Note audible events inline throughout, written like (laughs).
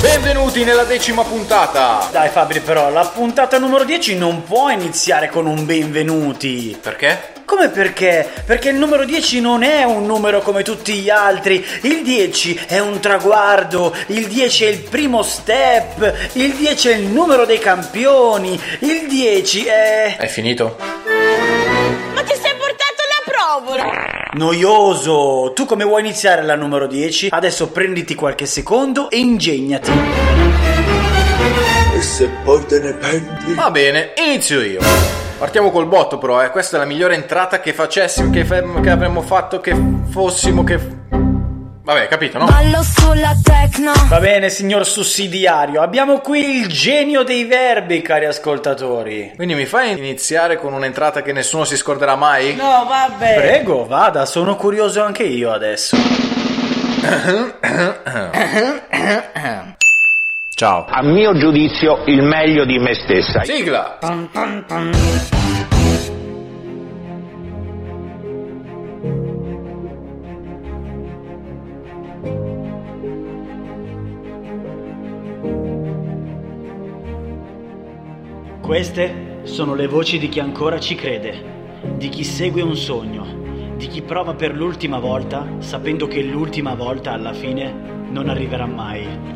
Benvenuti nella decima puntata. Dai Fabri però, la puntata numero 10 non può iniziare con un benvenuti. Perché? Come perché? Perché il numero 10 non è un numero come tutti gli altri. Il 10 è un traguardo, il 10 è il primo step, il 10 è il numero dei campioni, il 10 è... È finito? Ma ti sei portato la provola? Noioso! Tu come vuoi iniziare la numero 10? Adesso prenditi qualche secondo e ingegnati. E se poi te ne penti? Va bene, inizio io. Partiamo col botto però, eh. Questa è la migliore entrata che facessimo, che, fe- che avremmo fatto, che fossimo, che... Vabbè, capito, no? Ballo sulla tecno Va bene, signor sussidiario, abbiamo qui il genio dei verbi, cari ascoltatori. Quindi mi fai iniziare con un'entrata che nessuno si scorderà mai? No, vabbè. Prego, vada, sono curioso anche io adesso. (coughs) (coughs) (coughs) Ciao. a mio giudizio il meglio di me stessa. Sigla! Queste sono le voci di chi ancora ci crede, di chi segue un sogno, di chi prova per l'ultima volta sapendo che l'ultima volta alla fine non arriverà mai.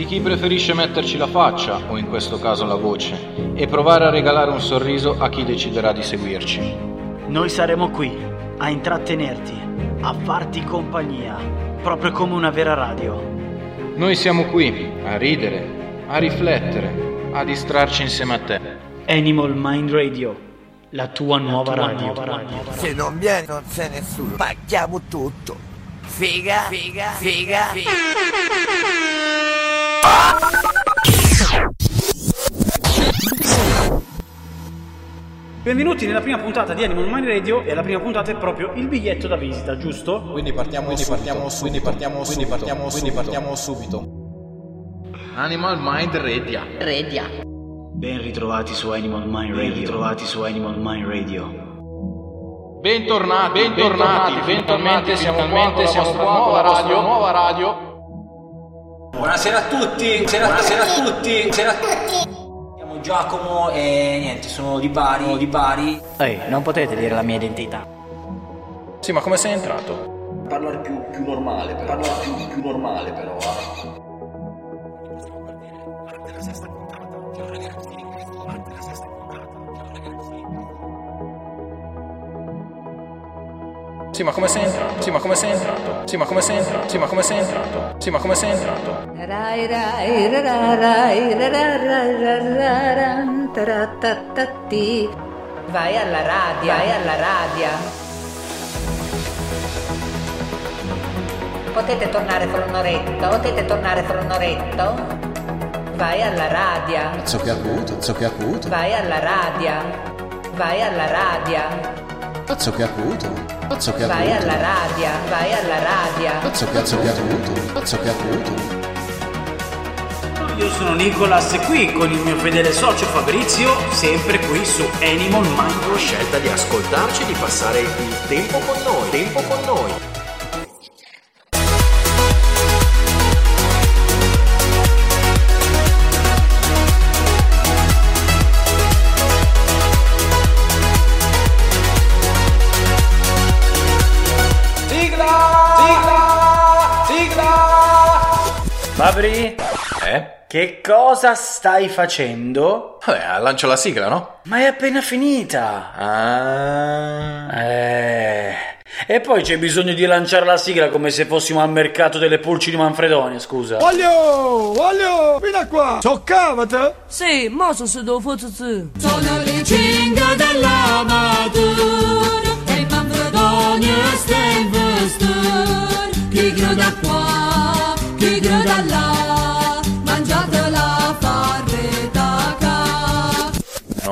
Di chi preferisce metterci la faccia, o in questo caso la voce, e provare a regalare un sorriso a chi deciderà di seguirci. Noi saremo qui a intrattenerti, a farti compagnia, proprio come una vera radio. Noi siamo qui a ridere, a riflettere, a distrarci insieme a te. Animal Mind Radio, la tua nuova radio. Se non vieni non c'è nessuno. Paghiamo tutto. Figa, figa, figa, figa. Benvenuti nella prima puntata di Animal Mind Radio e la prima puntata è proprio il biglietto da visita, giusto? Quindi partiamo quindi partiamo quindi partiamo quindi partiamo quindi partiamo subito. Animal Mind Radio. Redia. Ben ritrovati su Animal Mind Radio. Ben ritrovati su Animal Mind Radio. Bentornati, bentornati, siamo finalmente siamo qua con la vostra nuova radio. Buonasera a tutti, buonasera, buonasera a tutti, buonasera a tutti. Siamo Giacomo e niente, sono di Bari, di Bari. Ehi, non potete dire la mia identità. Sì, ma come sei entrato? Parlare più, più normale, però. Parlare più, più normale però. Sì, ma come sei entrato? Sì, ma come sei entrato? Sì, ma come sei entrato? Sì, ma come sei entrato? Sì, ma come sei entrato? Rai rai ra ra rai ra ra ra ra ra ran, tara ta ta ti. Vai alla radio, vai alla radio. Potete tornare fra un'oretta, potete tornare fra un'oretta. Vai alla radio, Cazzo che acuto, cazzo che acuto. vai alla radio, vai alla radio, Cazzo che acuto. Cazzo che vai acuto. alla radio, vai alla radio. Cazzo cazzo che acuto. Cazzo che acuto. Io sono Nicolas e qui con il mio fedele socio Fabrizio, sempre qui su Animal Mind scelta di ascoltarci, di passare il tempo con noi, tempo con noi. Che cosa stai facendo? Vabbè, lancio la sigla, no? Ma è appena finita. Ah. Eh. E poi c'è bisogno di lanciare la sigla come se fossimo al mercato delle pulci di Manfredonia, scusa. Voglio, voglio, vieni qua. Soccavate? Sì, ma sono se devo fare Sono le cinque dell'amatura e il Manfredonia sta in vestore. Chi grida qua,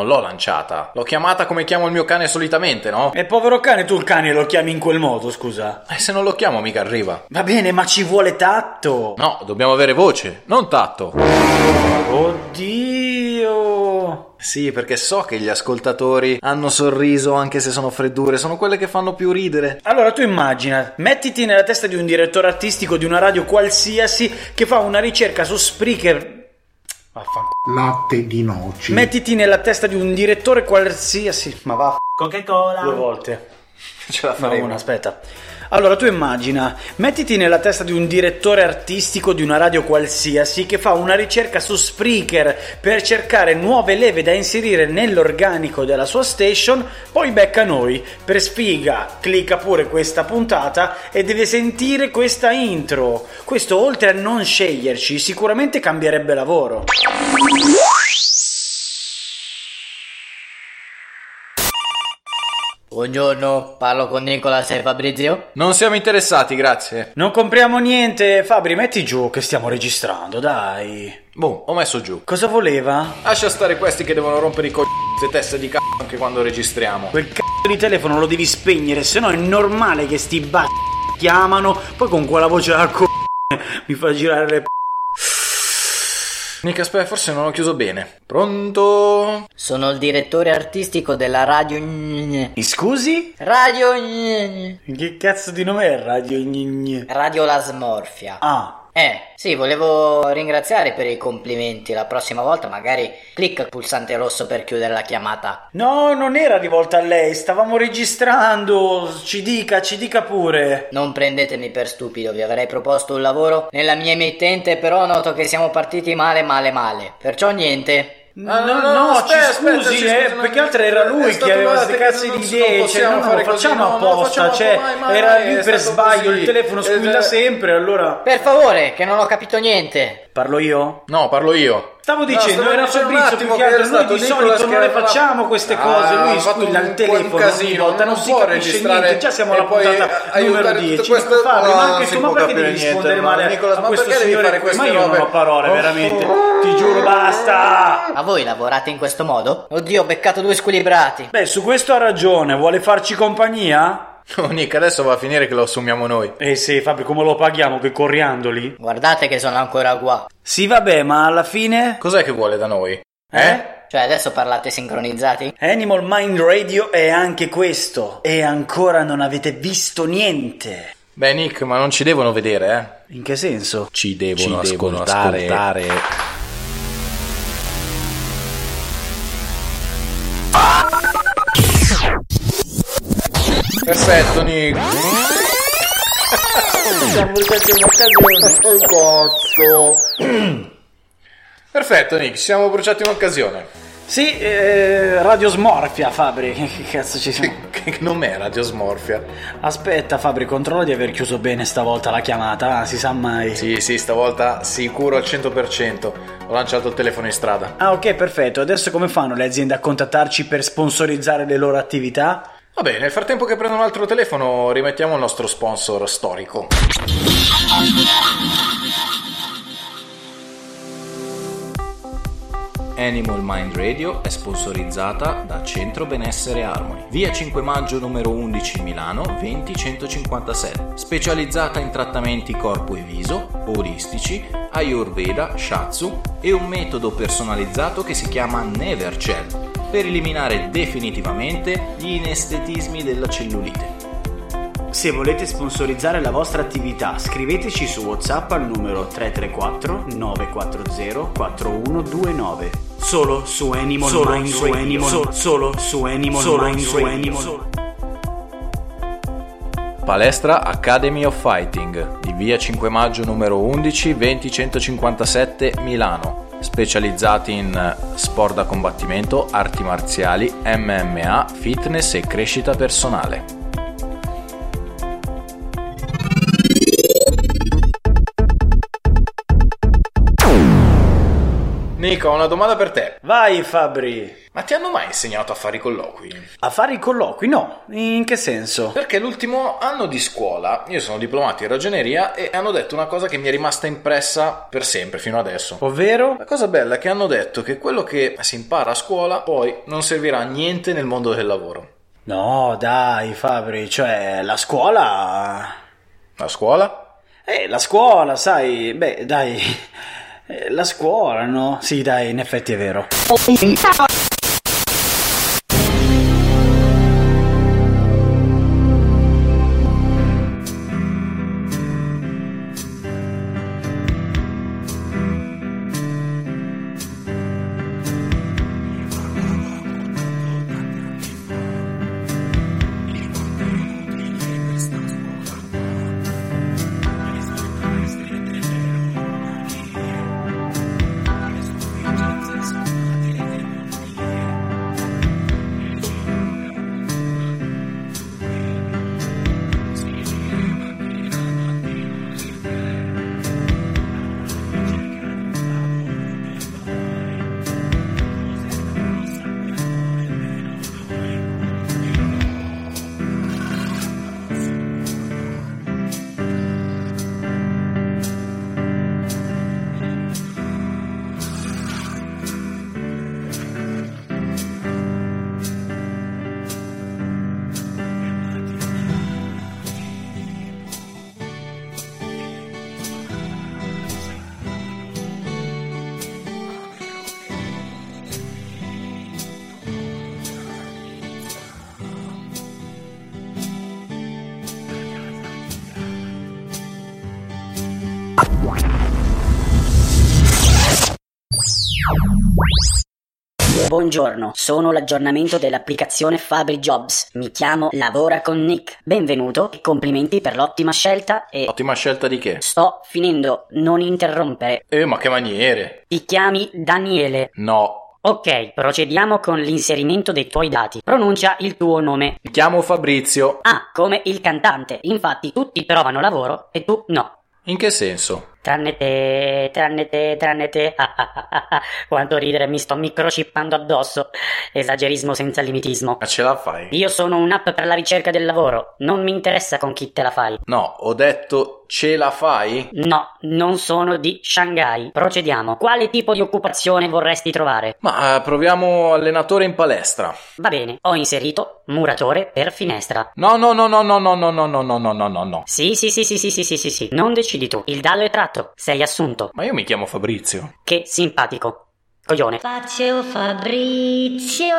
l'ho lanciata. L'ho chiamata come chiamo il mio cane solitamente, no? E povero cane, tu il cane lo chiami in quel modo, scusa. E se non lo chiamo mica arriva. Va bene, ma ci vuole tatto. No, dobbiamo avere voce, non tatto. Oddio. Sì, perché so che gli ascoltatori hanno sorriso anche se sono freddure, sono quelle che fanno più ridere. Allora tu immagina, mettiti nella testa di un direttore artistico di una radio qualsiasi che fa una ricerca su Spreaker. Latte di noci. Mettiti nella testa di un direttore qualsiasi. Ma va. Coca-Cola. Due volte. Ce la No, faremo. una, aspetta. Allora tu immagina, mettiti nella testa di un direttore artistico di una radio qualsiasi che fa una ricerca su Spreaker per cercare nuove leve da inserire nell'organico della sua station, poi becca noi. Per sfiga, clicca pure questa puntata e deve sentire questa intro. Questo oltre a non sceglierci, sicuramente cambierebbe lavoro. Buongiorno, parlo con Nicolas e Fabrizio. Non siamo interessati, grazie. Non compriamo niente, Fabri, metti giù che stiamo registrando, dai. Boh, ho messo giù. Cosa voleva? Lascia stare questi che devono rompere i co***i e teste di c***o anche quando registriamo. Quel c***o di telefono lo devi spegnere, se no è normale che sti b***i chiamano, poi con quella voce da c***o mi fa girare le p***. Nick, aspetta, forse non ho chiuso bene. Pronto? Sono il direttore artistico della radio. Mi scusi? Radio. Che cazzo di nome è Radio? Radio La Smorfia. Ah, Eh, sì, volevo ringraziare per i complimenti. La prossima volta magari clicca il pulsante rosso per chiudere la chiamata. no, non era rivolta a lei, stavamo registrando, ci dica, ci dica pure. Non prendetemi per stupido, vi avrei proposto un lavoro nella mia emittente, però noto che siamo partiti male, male, male. Perciò niente. No, no, aspetta, ci scusi, aspetta, eh, scusa, no, perché altro era lui che aveva queste cazzo di idee, cioè no, no, fare così, facciamo no, no, lo apposta, facciamo cioè mai, mai, era è per sbaglio, così. il telefono squilla Eh, sempre, allora... Per favore, che non ho capito niente. Parlo io? No, parlo io. Stavo No, dicendo, stavo era Fabrizio più che altro, noi di solito non le facciamo queste Ah, cose, lui ha fatto squilla il un telefono casino, ogni volta, non non si può capisce registrare niente, già siamo alla puntata numero aiutare 10, tutto questo- no, ma non anche tu, ma perché devi niente, rispondere ma male Nicolas, a ma questo signore fare qui? Ma io non robe? ho parole, Oh. veramente, ti giuro, basta! Ma voi lavorate in questo modo? Oddio, ho beccato due squilibrati. Beh, su questo ha ragione, vuole farci compagnia? Oh, (laughs) Nick, adesso va a finire che lo assumiamo noi. Eh sì, Fabri, come lo paghiamo, che corriandoli? Guardate che sono ancora qua. Sì, vabbè, ma alla fine... Cos'è che vuole da noi? Eh? Cioè, adesso parlate sincronizzati? Animal Mind Radio è anche questo. E ancora non avete visto niente. Beh, Nick, ma non ci devono vedere, eh? In che senso? Ci devono, Ci devono ascoltare. Perfetto, Nick. Siamo bruciati un'occasione. Cazzo. Perfetto, Nick, ci siamo bruciati un'occasione. Sì, eh, Radio Smorfia, Fabri. (laughs) Che cazzo ci siamo? Che nome è Radio Smorfia? Aspetta, Fabri, controlla di aver chiuso bene stavolta la chiamata. Ah, si sa mai. Sì, sì, stavolta sicuro al 100%. Ho lanciato il telefono in strada. Ah, ok, perfetto. Adesso come fanno le aziende a contattarci per sponsorizzare le loro attività? Vabbè, nel frattempo che prendo un altro telefono, rimettiamo il nostro sponsor storico. Animal Mind Radio è sponsorizzata da Centro Benessere Harmony, via 5 maggio numero 11 Milano 20157, specializzata in trattamenti corpo e viso, olistici, ayurveda, shatsu e un metodo personalizzato che si chiama Never Gel per eliminare definitivamente gli inestetismi della cellulite. Se volete sponsorizzare la vostra attività, scriveteci su WhatsApp al numero 334 940 4129. Solo su Animal Solo Mind su Radio. Animal- Solo, solo su Animal Solo Mind su. Animal- Solo- Palestra Academy of Fighting di via 5 maggio numero 11 20157 Milano. Specializzati in sport da combattimento, arti marziali, MMA, fitness e crescita personale. Nico, ho una domanda per te. Vai Fabri. Ma ti hanno mai insegnato a fare i colloqui? A fare i colloqui? No. In che senso? Perché l'ultimo anno di scuola io sono diplomato in ragioneria e hanno detto una cosa che mi è rimasta impressa per sempre fino adesso. Ovvero? La cosa bella è che hanno detto che quello che si impara a scuola poi non servirà a niente nel mondo del lavoro. No, dai Fabri, cioè la scuola... La scuola? Eh, la scuola, sai, beh, dai... Eh, La scuola, no? Sì, dai, in effetti è vero. Buongiorno, sono l'aggiornamento dell'applicazione Fabri Jobs. Mi chiamo Lavora con Nick. Benvenuto e complimenti per l'ottima scelta e... Ottima scelta di che? Sto finendo, non interrompere. Eh, ma che maniere? Ti chiami Daniele. No. Ok, procediamo con l'inserimento dei tuoi dati. Pronuncia il tuo nome. Mi chiamo Fabrizio. Ah, come il cantante. Infatti tutti trovano lavoro e tu no. In che senso? Tranne te, tranne te, tranne te. Ah, ah, ah, ah, ah. Quanto ridere, mi sto microchippando addosso. Esagerismo senza limitismo. Ma ce la fai? Io sono un'app per la ricerca del lavoro. Non mi interessa con chi te la fai. No, ho detto ce la fai? No, non sono di Shanghai. Procediamo. Quale tipo di occupazione vorresti trovare? Ma eh, proviamo allenatore in palestra. Va bene, ho inserito muratore per finestra. No, no, no, no, no, no, no, no, no, no, no, no, no, no. Sì, sì, sì, sì, sì, sì, sì, sì, sì. Non decidi tu. Il dallo è tratto. Sei assunto. Ma io mi chiamo Fabrizio. Che simpatico. Coglione. Faccio Fabrizio.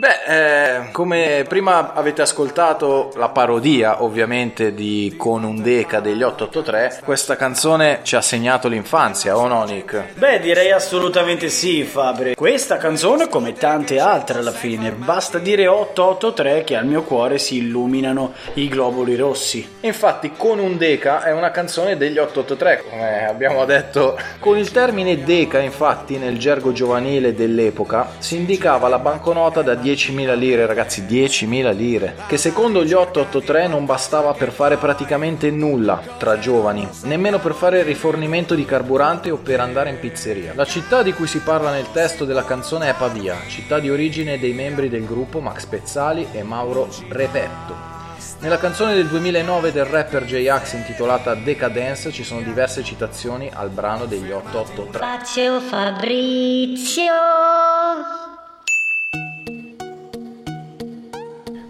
Beh, eh, come prima avete ascoltato la parodia ovviamente di Con un Deca degli 883, questa canzone ci ha segnato l'infanzia, o no Nick? Beh, direi assolutamente sì, Fabri. Questa canzone, come tante altre alla fine, basta dire 883 che al mio cuore si illuminano i globuli rossi. Infatti Con un Deca è una canzone degli 883, come abbiamo detto. Con il termine Deca, infatti, nel gergo giovanile dell'epoca, si indicava la banconota da 10.000 lire, ragazzi, 10.000 lire, che secondo gli 883 non bastava per fare praticamente nulla tra giovani, nemmeno per fare rifornimento di carburante o per andare in pizzeria. La città di cui si parla nel testo della canzone è Pavia, città di origine dei membri del gruppo Max Pezzali e Mauro Repetto. Nella canzone del 2009 del rapper J-Ax intitolata Decadence ci sono diverse citazioni al brano degli 883. Faccio Fabrizio.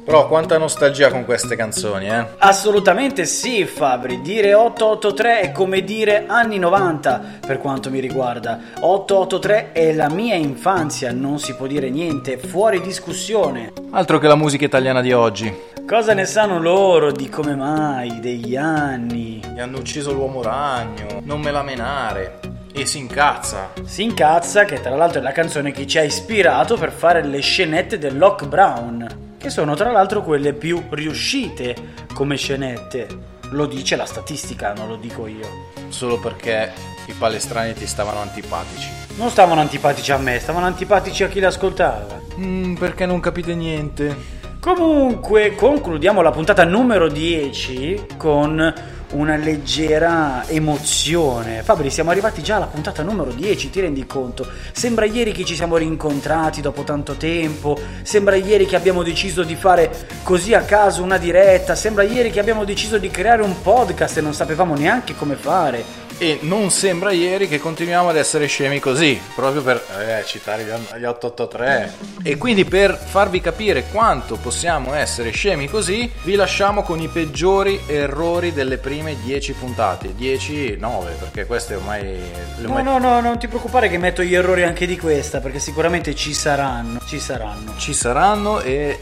Però quanta nostalgia con queste canzoni, eh? Assolutamente sì, Fabri. Dire 883 è come dire anni 90 per quanto mi riguarda. 883 è la mia infanzia, non si può dire niente, fuori discussione. Altro che la musica italiana di oggi. Cosa ne sanno loro di come mai, degli anni? Gli hanno ucciso l'uomo ragno, non me la menare. E si incazza. Si incazza, che tra l'altro è la canzone che ci ha ispirato per fare le scenette del Lock Brown. Che sono tra l'altro quelle più riuscite come scenette. Lo dice la statistica, non lo dico io. Solo perché i palestrani ti stavano antipatici. Non stavano antipatici a me, stavano antipatici a chi l'ascoltava. Mm, perché non capite niente? Comunque, concludiamo la puntata numero 10 con una leggera emozione. Fabri, siamo arrivati già alla puntata numero 10, ti rendi conto? Sembra ieri che ci siamo rincontrati dopo tanto tempo, sembra ieri che abbiamo deciso di fare così a caso una diretta, sembra ieri che abbiamo deciso di creare un podcast e non sapevamo neanche come fare. E non sembra ieri che continuiamo ad essere scemi così, proprio per eh, citare gli 883. E quindi per farvi capire quanto possiamo essere scemi così, vi lasciamo con i peggiori errori delle prime 10 puntate. 10, 9, perché queste ormai... le No, no, no, non ti preoccupare che metto gli errori anche di questa, perché sicuramente ci saranno, ci saranno. Ci saranno e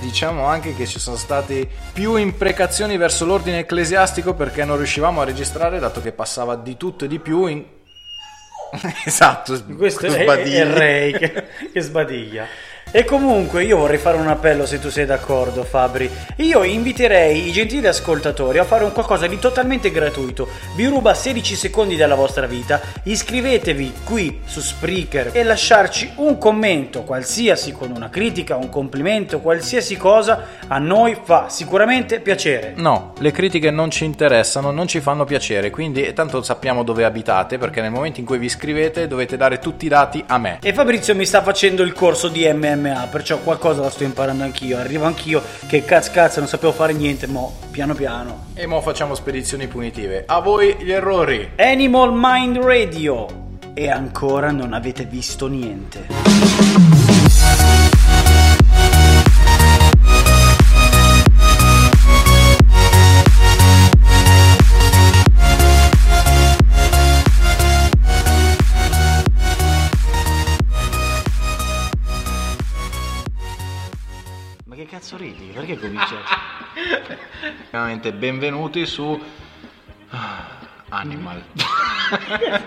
diciamo anche che ci sono state più imprecazioni verso l'ordine ecclesiastico perché non riuscivamo a registrare dato che passava di tutto e di più in... (laughs) esatto, Questo è, sbadigli. è Ray che, che sbadiglia. E comunque io vorrei fare un appello se tu sei d'accordo Fabri. Io inviterei i gentili ascoltatori a fare un qualcosa di totalmente gratuito. Vi ruba 16 secondi della vostra vita. Iscrivetevi qui su Spreaker e lasciarci un commento qualsiasi con una critica, un complimento, qualsiasi cosa a noi fa sicuramente piacere. No, le critiche non ci interessano, non ci fanno piacere, quindi tanto sappiamo dove abitate perché nel momento in cui vi iscrivete dovete dare tutti i dati a me. E Fabrizio mi sta facendo il corso di MMA, perciò qualcosa lo sto imparando anch'io. Arrivo anch'io che cazzo cazzo non sapevo fare niente, mo piano piano. E mo facciamo spedizioni punitive. A voi gli errori. Animal Mind Radio. E ancora non avete visto niente. Perché comincia? Veramente benvenuti su ah, Animal. (laughs)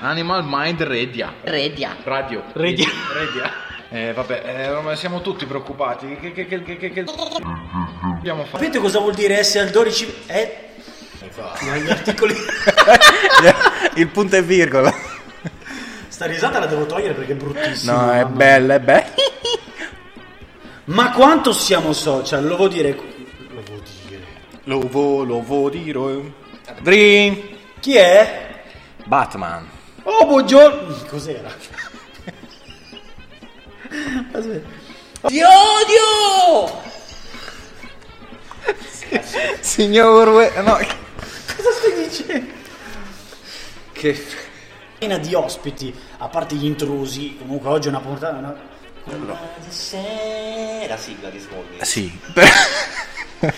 Animal Mind Radio. Redia. Radio. Radio. Radio. Eh, vabbè, eh, ormai siamo tutti preoccupati. Che, che, che, che, che. Abbiamo fatto. Sapete cosa vuol dire S al 12? Eh, gli articoli. (laughs) Il punto e virgola. Sta risata la devo togliere perché è bruttissima. No, è bella, è bella. Ma quanto siamo social? Lo vuol dire. Lo vuol dire. Lo vo, lo vo dire. Dream. Chi è? Batman. Oh, buongiorno. Cos'era? Aspetta. Ti odio! Signor. No. Cosa stai dicendo? Che... Piena di ospiti, a parte gli intrusi. Comunque oggi è una puntata. No? La sigla di Smallville. Sì. (laughs)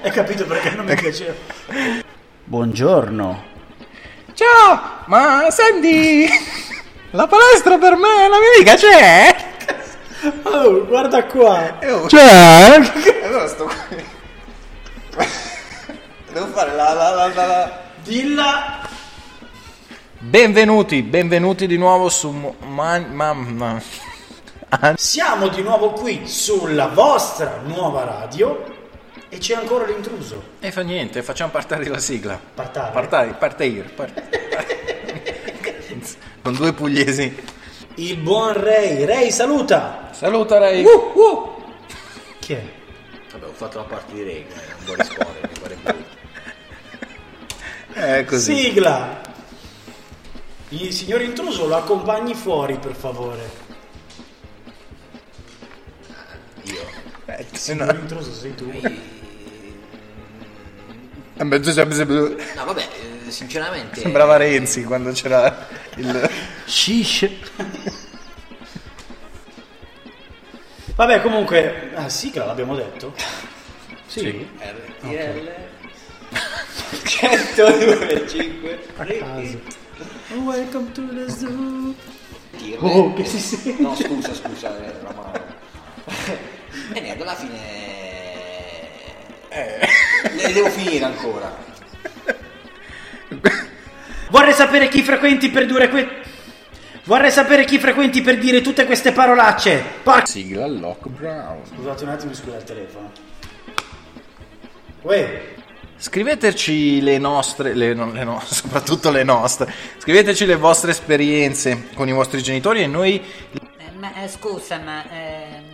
Hai capito perché non mi piaceva? Buongiorno. Ciao! Ma senti... La palestra per me, la mia amica c'è? Oh, guarda qua. C'è? Allora sto qui. Devo fare la la la la la... Dilla. Benvenuti, benvenuti di nuovo su... Man, man, man. (laughs) Siamo di nuovo qui sulla vostra nuova radio e c'è ancora l'intruso. E fa niente, facciamo partire la sigla. Partare. Partire, partire, partire. (laughs) Con due pugliesi. Il buon Ray. Ray, saluta. Saluta Ray. Uh, uh. Chi è? Vabbè, ho fatto la parte di Ray, non vuoi rispondere, mi pare brutto. (laughs) È così. Sigla. Il signor intruso lo accompagni fuori, per favore. Io. Eh, Il no- signor intruso sei tu. Eh, No, vabbè, eh, sinceramente... Sembrava Renzi quando c'era il... Shish. Vabbè, comunque, ah, sigla l'abbiamo detto. Sì. RTL 102,5 (laughs) (laughs) A caso. Welcome to the zoo. Dirle- Oh, che si sente. No, scusa, scusa, eh, la mano. (laughs) E niente, alla fine... Le devo finire ancora. Vorrei sapere chi frequenti per due que... Vorrei sapere chi frequenti per dire tutte queste parolacce. Porca... Sigla Lock Brown. Scusate un attimo, scusa il telefono. Uè, Scriveteci le nostre, le, non le no- (laughs) soprattutto le nostre, scriveteci le vostre esperienze con i vostri genitori e noi Eh, ma, eh, scusa, ma ehm,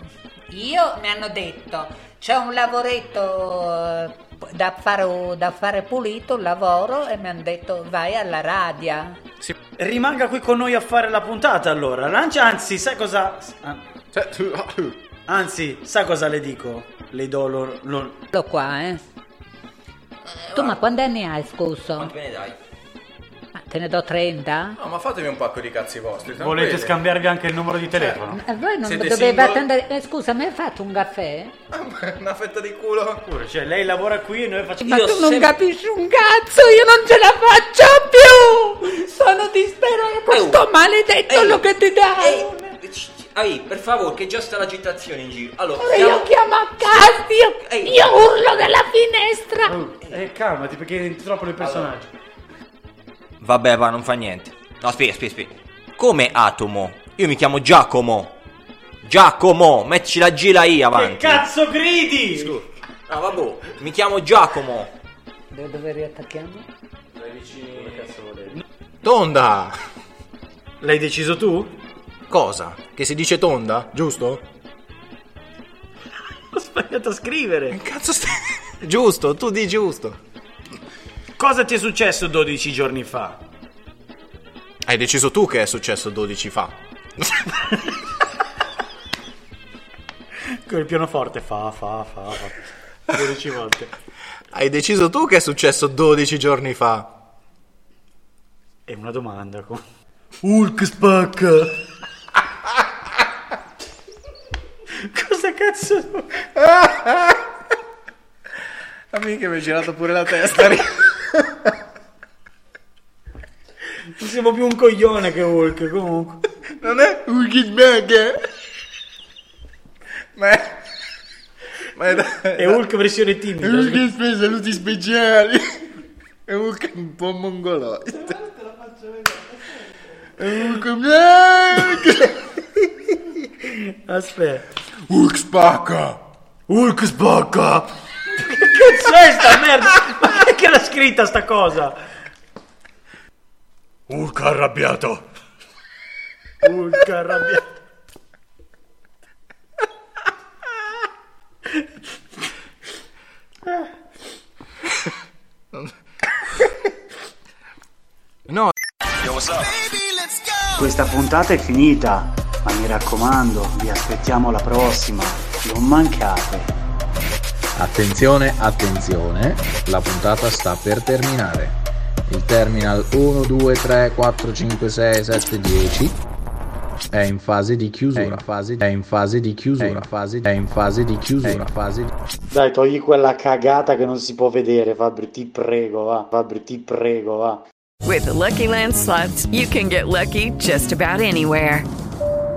io mi hanno detto c'è un lavoretto eh, da fare, da fare pulito, un lavoro, e mi hanno detto vai alla radio. rimanga qui con noi a fare la puntata allora. Lancia, anzi, sai cosa... ah. (laughs) Anzi, sa cosa le dico? Le do lo... lo- Lo qua, eh. Tu ma quanti anni hai, scusa? Quanti me ne dai? Ma te ne do 30? No, ma fatemi un pacco di cazzi vostri. Volete scambiarvi anche il numero di telefono? E voi non Siete dovevate single? andare... Eh, scusa, mi hai fatto un caffè? (laughs) Una fetta di culo. Pure, cioè, lei lavora qui e noi facciamo... Ma tu non capisci un cazzo, io non ce la faccio più! Sono disperato, sto maledetto lo che ti dai! Ehi, per favore, che già sta l'agitazione in giro. Allora, Ora io chiamo a casa, io, io urlo dalla finestra! Oh, eh, calmati perché entri troppo nel personaggio. Vabbè, va, non fa niente. No, aspetta, aspetta, aspetta. Come Atomo? Io mi chiamo Giacomo. Giacomo, mettici la G la I avanti. Che cazzo gridi? Scusa. No, vabbè, mi chiamo Giacomo. Dove, dove riattacchiamo? Tonda! L'hai deciso tu? Cosa? Che si dice tonda? Giusto? Ho sbagliato a scrivere. Cazzo stai... (laughs) giusto, tu di giusto. Cosa ti è successo 12 giorni fa? Hai deciso tu che è successo 12 fa. (laughs) Con il pianoforte fa, fa, fa, fa. 12 volte. Hai deciso tu che è successo 12 giorni fa. È una domanda. Hulk spacca. Cosa cazzo? (laughs) Amica, mi hai girato pure la testa. Non siamo più un coglione che Hulk, comunque. non è Hulk spacca. Ma è... Ma è... È Hulk versione timida. Hulk spesa saluti speciali. È Hulk un po' mongoloide. È Hulk... Aspetta. Hulk spacca. Hulk spacca. Che cazzo è sta merda? Ma che l'ha scritta sta cosa? Hulk arrabbiato. Hulk arrabbiato. No. Questa puntata è finita, ma mi raccomando, vi aspettiamo alla prossima. Non mancate. Attenzione, attenzione, la puntata sta per terminare. Il terminal 1, 2, 3, 4, 5, 6, 7, 10 è in fase di chiusura. È in fase, è in fase di chiusura. È in fase, è in fase di chiusura. Fase di... Dai, togli quella cagata che non si può vedere, Fabri, ti prego, va. Fabri, ti prego, va. With the Lucky Land slots, you can get lucky just about anywhere.